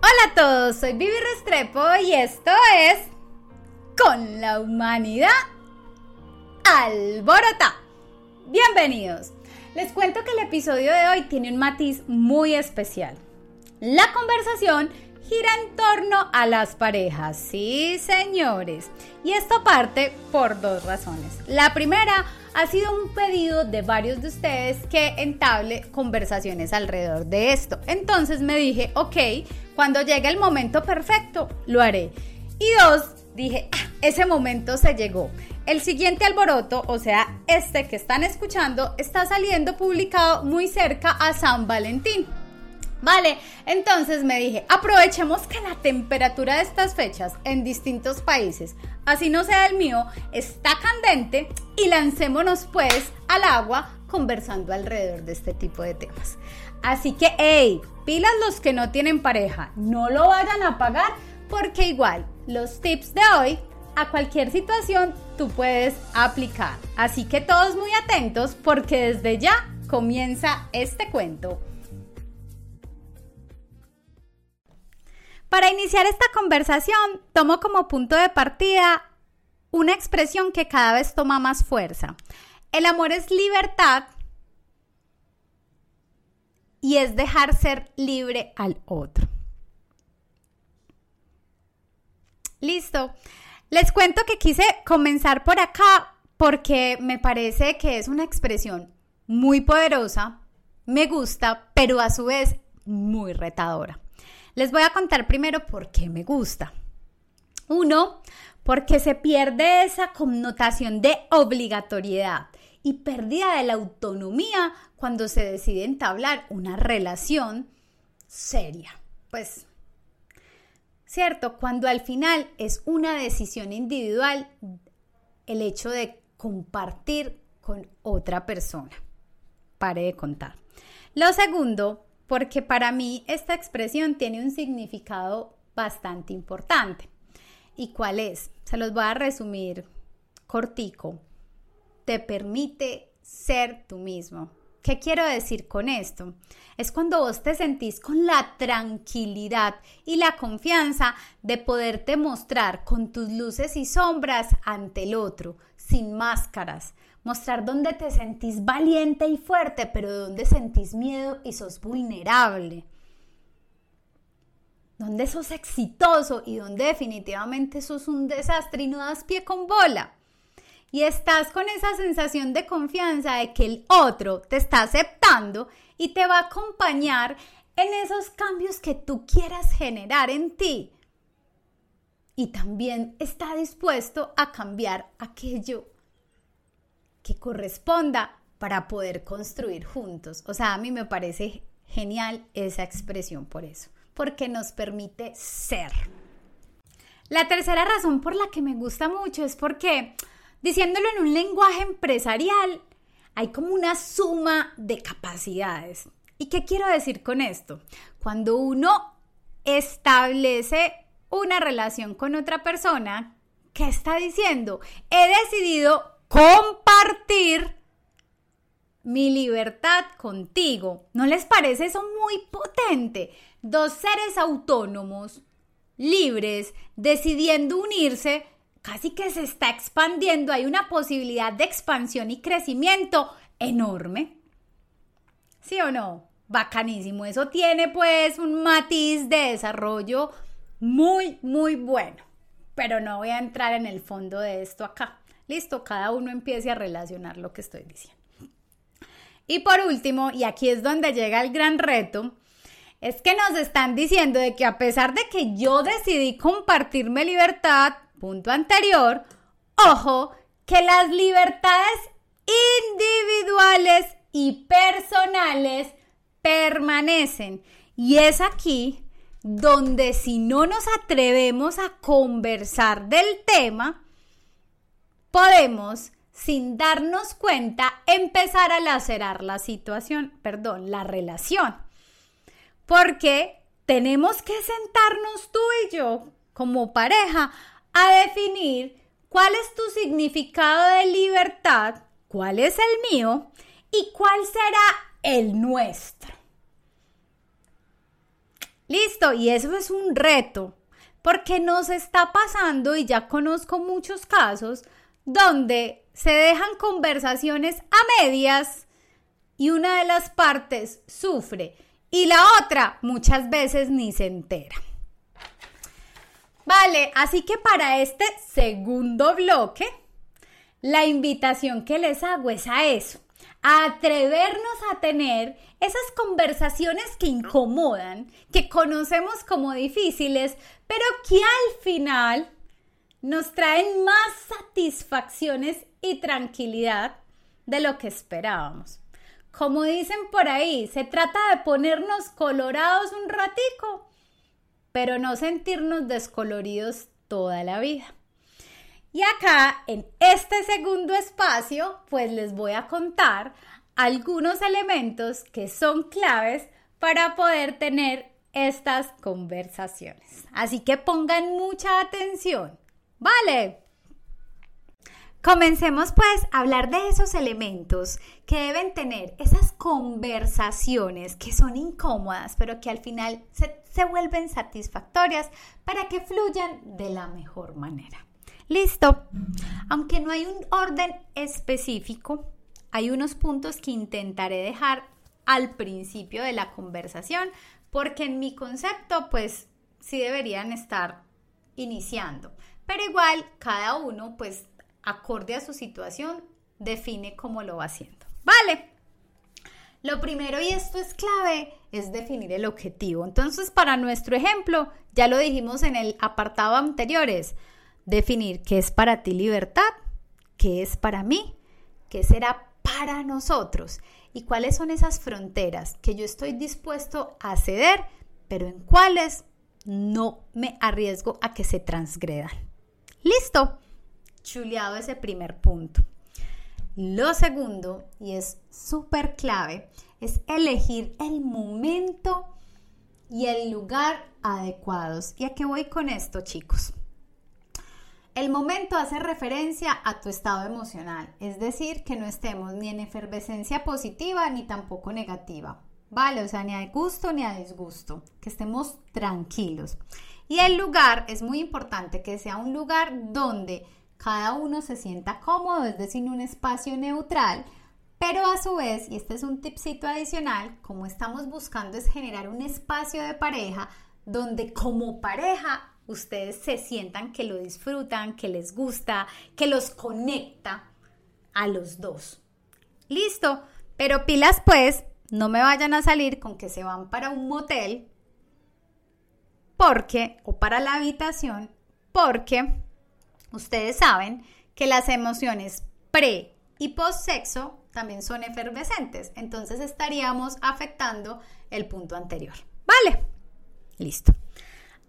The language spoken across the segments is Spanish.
Hola a todos, soy Vivi Restrepo y esto es Con la Humanidad Alborota. Bienvenidos. Les cuento que el episodio de hoy tiene un matiz muy especial. La conversación gira en torno a las parejas, sí señores. Y esto parte por dos razones. La primera ha sido un pedido de varios de ustedes que entable conversaciones alrededor de esto. Entonces me dije, ok, cuando llegue el momento perfecto, lo haré. Y dos, dije, ah, ese momento se llegó. El siguiente alboroto, o sea, este que están escuchando, está saliendo publicado muy cerca a San Valentín. Vale, entonces me dije, aprovechemos que la temperatura de estas fechas en distintos países, así no sea el mío, está candente y lancémonos pues al agua conversando alrededor de este tipo de temas. Así que, hey, pilas los que no tienen pareja, no lo vayan a pagar porque igual los tips de hoy a cualquier situación tú puedes aplicar. Así que todos muy atentos porque desde ya comienza este cuento. Para iniciar esta conversación, tomo como punto de partida una expresión que cada vez toma más fuerza. El amor es libertad y es dejar ser libre al otro. Listo. Les cuento que quise comenzar por acá porque me parece que es una expresión muy poderosa, me gusta, pero a su vez muy retadora. Les voy a contar primero por qué me gusta. Uno, porque se pierde esa connotación de obligatoriedad y pérdida de la autonomía cuando se decide entablar una relación seria. Pues, ¿cierto? Cuando al final es una decisión individual el hecho de compartir con otra persona. Pare de contar. Lo segundo, porque para mí esta expresión tiene un significado bastante importante. ¿Y cuál es? Se los voy a resumir cortico. Te permite ser tú mismo. ¿Qué quiero decir con esto? Es cuando vos te sentís con la tranquilidad y la confianza de poderte mostrar con tus luces y sombras ante el otro, sin máscaras, mostrar dónde te sentís valiente y fuerte, pero dónde sentís miedo y sos vulnerable. Dónde sos exitoso y dónde definitivamente sos un desastre y no das pie con bola. Y estás con esa sensación de confianza de que el otro te está aceptando y te va a acompañar en esos cambios que tú quieras generar en ti. Y también está dispuesto a cambiar aquello que corresponda para poder construir juntos. O sea, a mí me parece genial esa expresión por eso, porque nos permite ser. La tercera razón por la que me gusta mucho es porque, diciéndolo en un lenguaje empresarial, hay como una suma de capacidades. ¿Y qué quiero decir con esto? Cuando uno establece una relación con otra persona, ¿qué está diciendo? He decidido compartir mi libertad contigo. ¿No les parece eso muy potente? Dos seres autónomos, libres, decidiendo unirse, casi que se está expandiendo. Hay una posibilidad de expansión y crecimiento enorme. ¿Sí o no? Bacanísimo. Eso tiene pues un matiz de desarrollo muy, muy bueno. Pero no voy a entrar en el fondo de esto acá. Listo, cada uno empiece a relacionar lo que estoy diciendo. Y por último, y aquí es donde llega el gran reto, es que nos están diciendo de que a pesar de que yo decidí compartirme libertad, punto anterior, ojo, que las libertades individuales y personales permanecen. Y es aquí donde si no nos atrevemos a conversar del tema, podemos, sin darnos cuenta, empezar a lacerar la situación, perdón, la relación. Porque tenemos que sentarnos tú y yo como pareja a definir cuál es tu significado de libertad, cuál es el mío y cuál será el nuestro. Listo, y eso es un reto, porque nos está pasando, y ya conozco muchos casos, donde se dejan conversaciones a medias y una de las partes sufre y la otra muchas veces ni se entera. Vale, así que para este segundo bloque, la invitación que les hago es a eso, a atrevernos a tener esas conversaciones que incomodan, que conocemos como difíciles, pero que al final nos traen más satisfacciones y tranquilidad de lo que esperábamos. Como dicen por ahí, se trata de ponernos colorados un ratico, pero no sentirnos descoloridos toda la vida. Y acá, en este segundo espacio, pues les voy a contar algunos elementos que son claves para poder tener estas conversaciones. Así que pongan mucha atención. ¿Vale? Comencemos pues a hablar de esos elementos que deben tener esas conversaciones que son incómodas, pero que al final se, se, vuelven satisfactorias para que fluyan de la mejor manera. Listo. Aunque no hay un orden específico, hay unos puntos que intentaré dejar al principio de la conversación, porque en mi concepto pues sí deberían estar iniciando. Pero igual cada uno pues acorde a su situación, define cómo lo va haciendo. ¿Vale? Lo primero, y esto es clave, es definir el objetivo. Entonces, para nuestro ejemplo, ya lo dijimos en el apartado anterior, es definir qué es para ti libertad, qué es para mí, qué será para nosotros y cuáles son esas fronteras que yo estoy dispuesto a ceder, pero en cuáles no me arriesgo a que se transgredan. Listo chuleado ese primer punto. Lo segundo, y es súper clave, es elegir el momento y el lugar adecuados. ¿Y a qué voy con esto, chicos? El momento hace referencia a tu estado emocional, es decir, que no estemos ni en efervescencia positiva ni tampoco negativa, ¿vale? O sea, ni a gusto ni a disgusto, que estemos tranquilos. Y el lugar es muy importante que sea un lugar donde cada uno se sienta cómodo, es decir, un espacio neutral, pero a su vez, y este es un tipcito adicional, como estamos buscando es generar un espacio de pareja donde como pareja ustedes se sientan que lo disfrutan, que les gusta, que los conecta a los dos. Listo, pero pilas pues, no me vayan a salir con que se van para un motel porque, o para la habitación, porque Ustedes saben que las emociones pre y post sexo también son efervescentes, entonces estaríamos afectando el punto anterior. ¿Vale? Listo.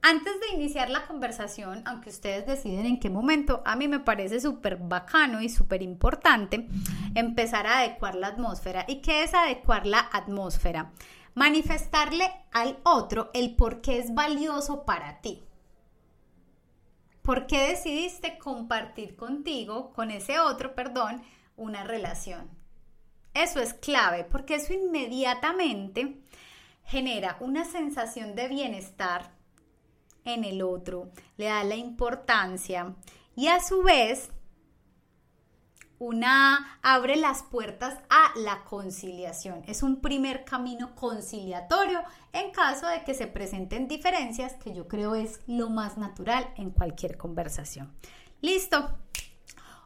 Antes de iniciar la conversación, aunque ustedes deciden en qué momento, a mí me parece súper bacano y súper importante empezar a adecuar la atmósfera. ¿Y qué es adecuar la atmósfera? Manifestarle al otro el por qué es valioso para ti. ¿Por qué decidiste compartir contigo, con ese otro, perdón, una relación? Eso es clave porque eso inmediatamente genera una sensación de bienestar en el otro, le da la importancia y a su vez una abre las puertas a la conciliación. Es un primer camino conciliatorio en caso de que se presenten diferencias, que yo creo es lo más natural en cualquier conversación. Listo.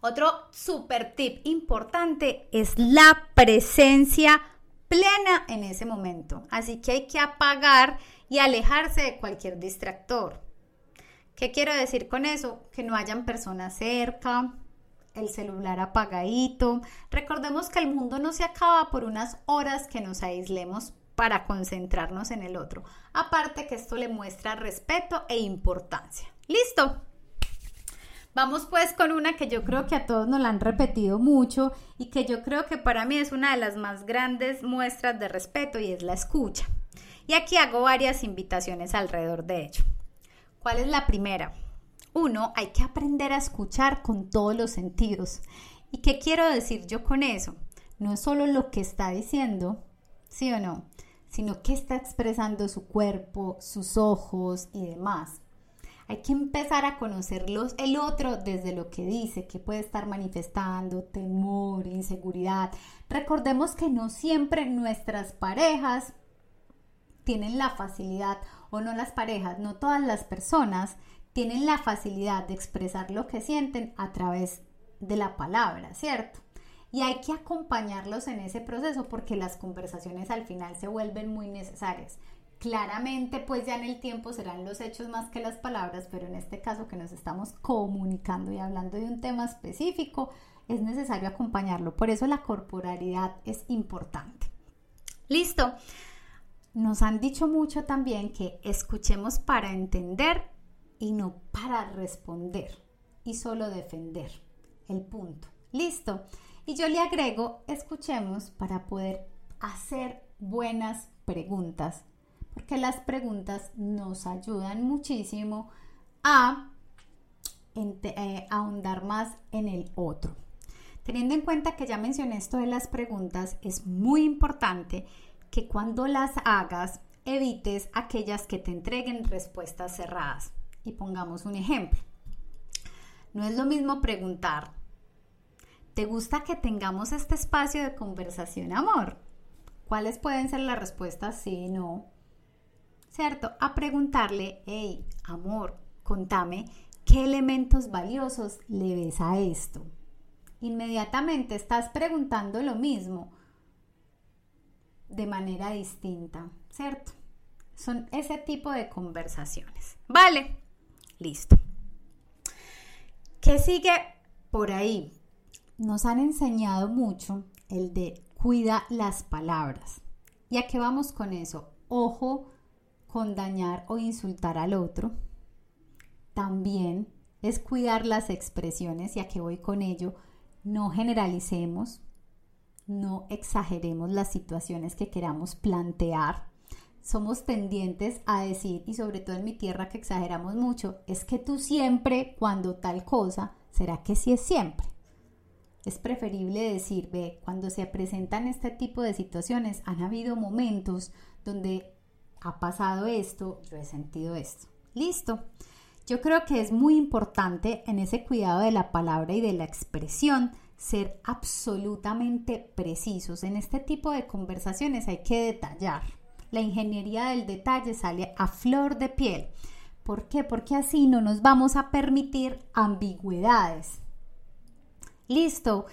Otro super tip importante es la presencia plena en ese momento. Así que hay que apagar y alejarse de cualquier distractor. ¿Qué quiero decir con eso? Que no hayan personas cerca, el celular apagadito. Recordemos que el mundo no se acaba por unas horas que nos aislemos para concentrarnos en el otro. Aparte que esto le muestra respeto e importancia. ¿Listo? Vamos pues con una que yo creo que a todos nos la han repetido mucho y que yo creo que para mí es una de las más grandes muestras de respeto y es la escucha. Y aquí hago varias invitaciones alrededor de ello. ¿Cuál es la primera? Uno, hay que aprender a escuchar con todos los sentidos. ¿Y qué quiero decir yo con eso? No es solo lo que está diciendo, ¿sí o no? sino qué está expresando su cuerpo, sus ojos y demás. Hay que empezar a conocerlos el otro desde lo que dice, que puede estar manifestando, temor, inseguridad. Recordemos que no siempre nuestras parejas tienen la facilidad, o no las parejas, no todas las personas tienen la facilidad de expresar lo que sienten a través de la palabra, ¿cierto? Y hay que acompañarlos en ese proceso porque las conversaciones al final se vuelven muy necesarias. Claramente, pues ya en el tiempo serán los hechos más que las palabras, pero en este caso que nos estamos comunicando y hablando de un tema específico, es necesario acompañarlo. Por eso la corporalidad es importante. Listo. Nos han dicho mucho también que escuchemos para entender y no para responder y solo defender. El punto. Listo. Y yo le agrego, escuchemos para poder hacer buenas preguntas porque las preguntas nos ayudan muchísimo a eh, ahondar más en el otro. Teniendo en cuenta que ya mencioné esto de las preguntas, es muy importante que cuando las hagas evites aquellas que te entreguen respuestas cerradas. Y pongamos un ejemplo. No es lo mismo preguntar, ¿te gusta que tengamos este espacio de conversación, amor? ¿Cuáles pueden ser las respuestas? Sí, no. ¿cierto? A preguntarle, hey, amor, contame, ¿qué elementos valiosos le ves a esto? Inmediatamente estás preguntando lo mismo de manera distinta, ¿cierto? Son ese tipo de conversaciones. Vale, listo. ¿Qué sigue por ahí? Nos han enseñado mucho el de cuida las palabras. ¿Y a qué vamos con eso? Ojo con dañar o insultar al otro. También es cuidar las expresiones y a qué voy con ello. No generalicemos, no exageremos las situaciones que queramos plantear. Somos tendientes a decir, y sobre todo en mi tierra que exageramos mucho, es que tú siempre, cuando tal cosa, ¿será que sí es siempre? Es preferible decir, ve, cuando se presentan este tipo de situaciones, han habido momentos donde ha pasado esto, yo he sentido esto. Listo. Yo creo que es muy importante en ese cuidado de la palabra y de la expresión ser absolutamente precisos. En este tipo de conversaciones hay que detallar. La ingeniería del detalle sale a flor de piel. ¿Por qué? Porque así no nos vamos a permitir ambigüedades. Listo.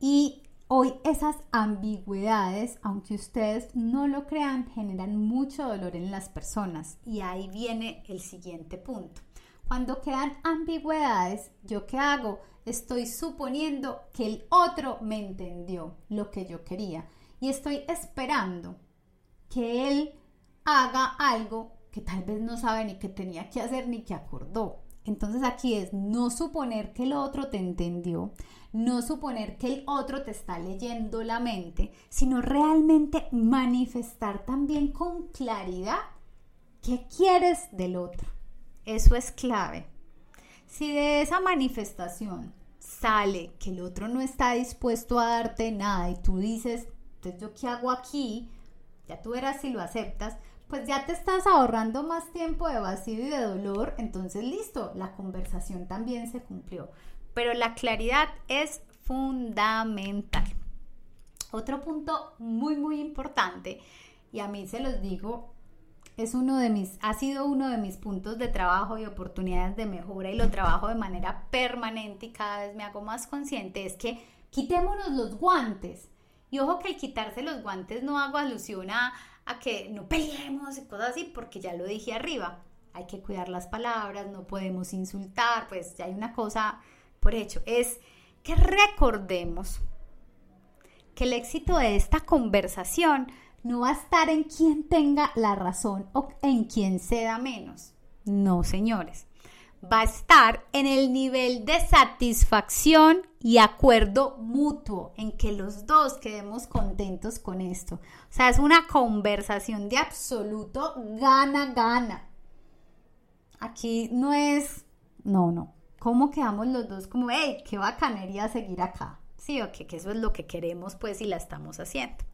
Y Hoy esas ambigüedades, aunque ustedes no lo crean, generan mucho dolor en las personas. Y ahí viene el siguiente punto. Cuando quedan ambigüedades, ¿yo qué hago? Estoy suponiendo que el otro me entendió lo que yo quería. Y estoy esperando que él haga algo que tal vez no sabe ni que tenía que hacer ni que acordó. Entonces aquí es no suponer que el otro te entendió, no suponer que el otro te está leyendo la mente, sino realmente manifestar también con claridad qué quieres del otro. Eso es clave. Si de esa manifestación sale que el otro no está dispuesto a darte nada y tú dices, entonces yo qué hago aquí, ya tú verás si lo aceptas, pues ya te estás ahorrando más tiempo de vacío y de dolor, entonces listo, la conversación también se cumplió. Pero la claridad es fundamental. Otro punto muy muy importante y a mí se los digo es uno de mis ha sido uno de mis puntos de trabajo y oportunidades de mejora y lo trabajo de manera permanente y cada vez me hago más consciente es que quitémonos los guantes. Ojo que el quitarse los guantes no hago alusión a, a que no peleemos y cosas así, porque ya lo dije arriba, hay que cuidar las palabras, no podemos insultar, pues ya hay una cosa por hecho, es que recordemos que el éxito de esta conversación no va a estar en quien tenga la razón o en quien ceda menos. No, señores va a estar en el nivel de satisfacción y acuerdo mutuo, en que los dos quedemos contentos con esto. O sea, es una conversación de absoluto gana-gana. Aquí no es, no, no. ¿Cómo quedamos los dos como, hey, qué bacanería seguir acá? Sí, o que eso es lo que queremos, pues, y la estamos haciendo.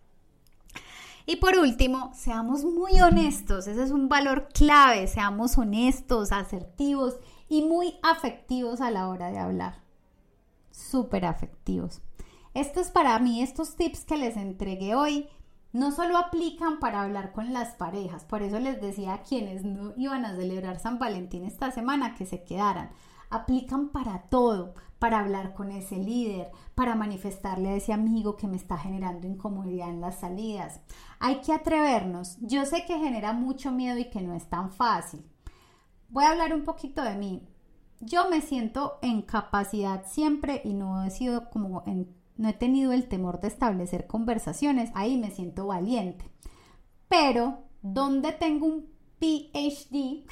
Y por último, seamos muy honestos, ese es un valor clave, seamos honestos, asertivos y muy afectivos a la hora de hablar. Súper afectivos. Estos para mí, estos tips que les entregué hoy, no solo aplican para hablar con las parejas, por eso les decía a quienes no iban a celebrar San Valentín esta semana que se quedaran, aplican para todo, para hablar con ese líder, para manifestarle a ese amigo que me está generando incomodidad en las salidas. Hay que atrevernos. Yo sé que genera mucho miedo y que no es tan fácil. Voy a hablar un poquito de mí. Yo me siento en capacidad siempre y no he sido como no he tenido el temor de establecer conversaciones. Ahí me siento valiente. Pero donde tengo un PhD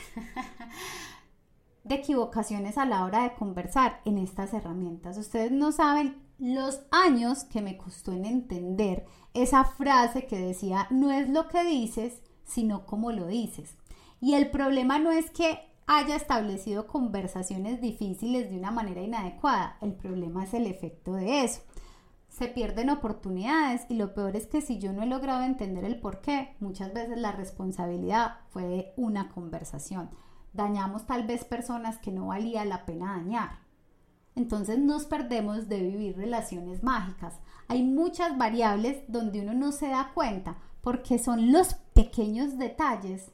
de equivocaciones a la hora de conversar en estas herramientas. Ustedes no saben los años que me costó en entender esa frase que decía, no es lo que dices, sino cómo lo dices. Y el problema no es que haya establecido conversaciones difíciles de una manera inadecuada, el problema es el efecto de eso. Se pierden oportunidades y lo peor es que si yo no he logrado entender el por qué, muchas veces la responsabilidad fue de una conversación dañamos tal vez personas que no valía la pena dañar. Entonces nos perdemos de vivir relaciones mágicas. Hay muchas variables donde uno no se da cuenta porque son los pequeños detalles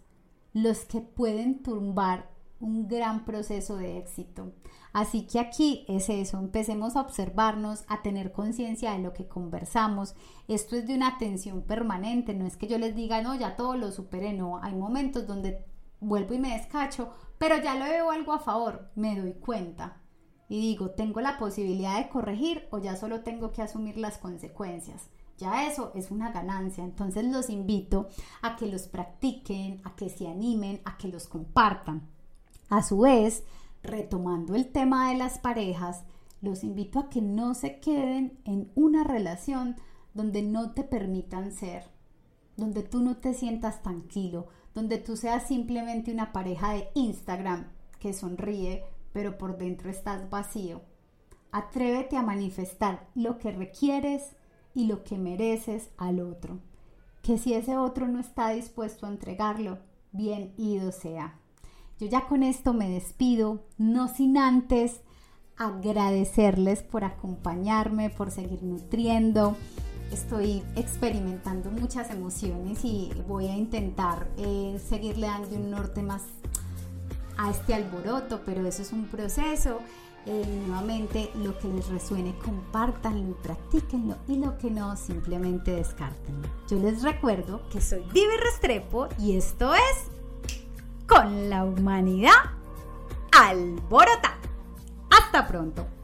los que pueden turbar un gran proceso de éxito. Así que aquí es eso, empecemos a observarnos, a tener conciencia de lo que conversamos. Esto es de una atención permanente, no es que yo les diga, no, ya todo lo superé, no, hay momentos donde vuelvo y me descacho, pero ya lo veo algo a favor, me doy cuenta y digo, ¿tengo la posibilidad de corregir o ya solo tengo que asumir las consecuencias? Ya eso es una ganancia, entonces los invito a que los practiquen, a que se animen, a que los compartan. A su vez, retomando el tema de las parejas, los invito a que no se queden en una relación donde no te permitan ser, donde tú no te sientas tranquilo, donde tú seas simplemente una pareja de Instagram que sonríe, pero por dentro estás vacío. Atrévete a manifestar lo que requieres y lo que mereces al otro. Que si ese otro no está dispuesto a entregarlo, bien ido sea. Yo ya con esto me despido, no sin antes agradecerles por acompañarme, por seguir nutriendo estoy experimentando muchas emociones y voy a intentar eh, seguirle dando un norte más a este alboroto, pero eso es un proceso. Eh, nuevamente, lo que les resuene, compártanlo y practíquenlo y lo que no, simplemente descártenlo. Yo les recuerdo que soy Vivi Restrepo y esto es Con la Humanidad Alborota. Hasta pronto.